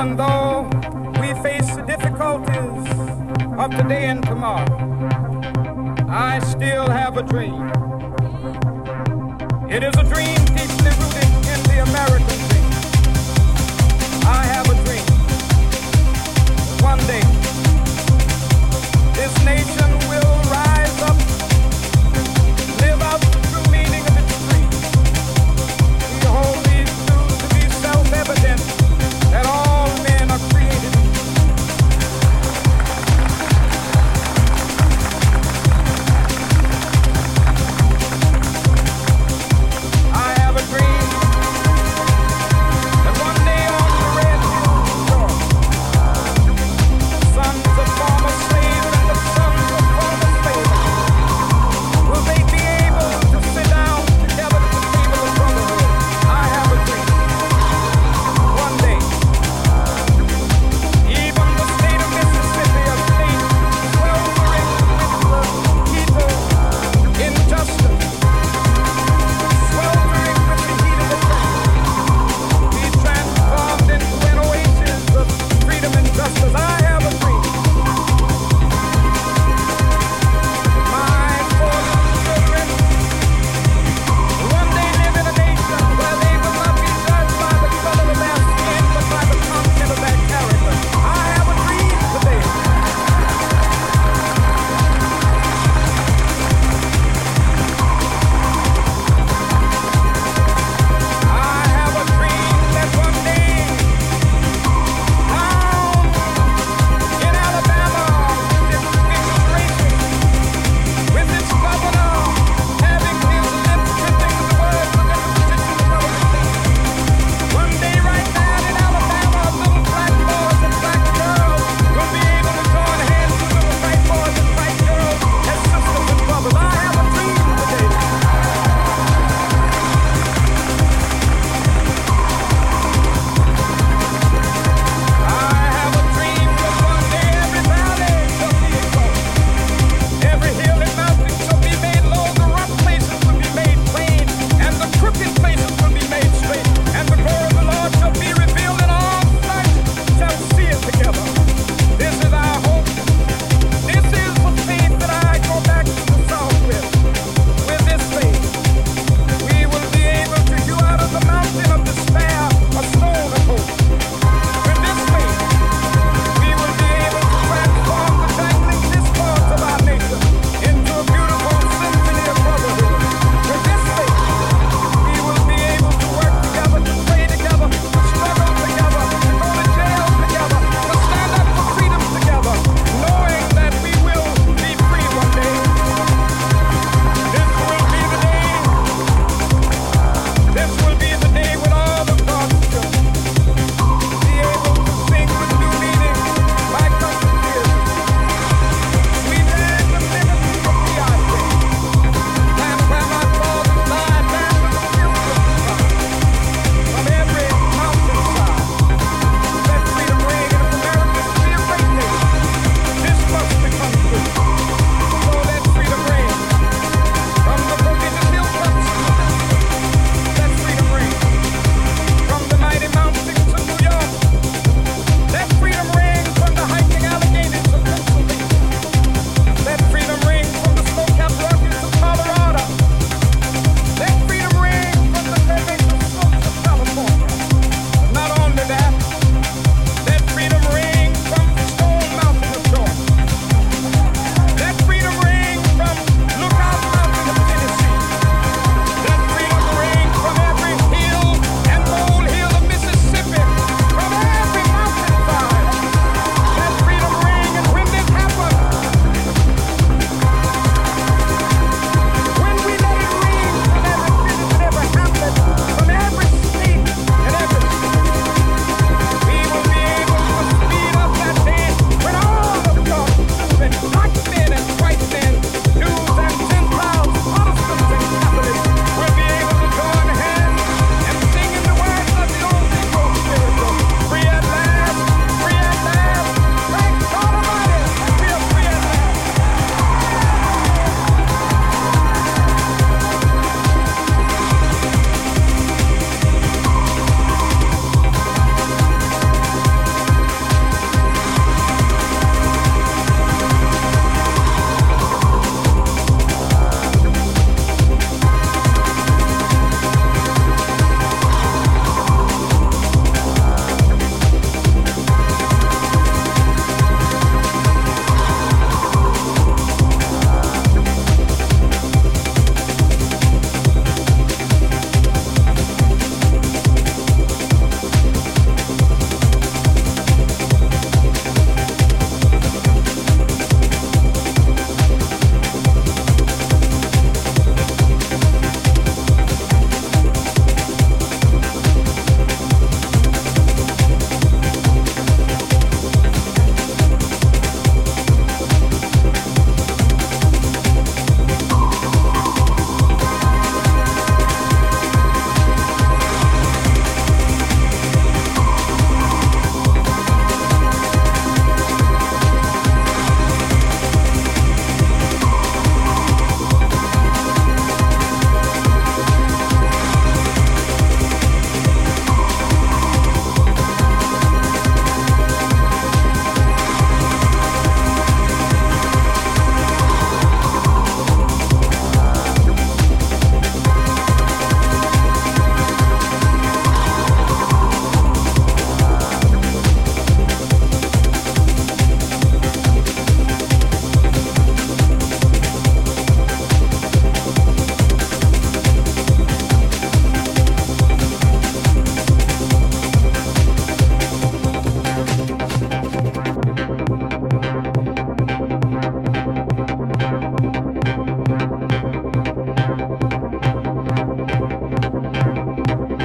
even though we face the difficulties of today and tomorrow, I still have a dream. It is a dream deeply rooted in the American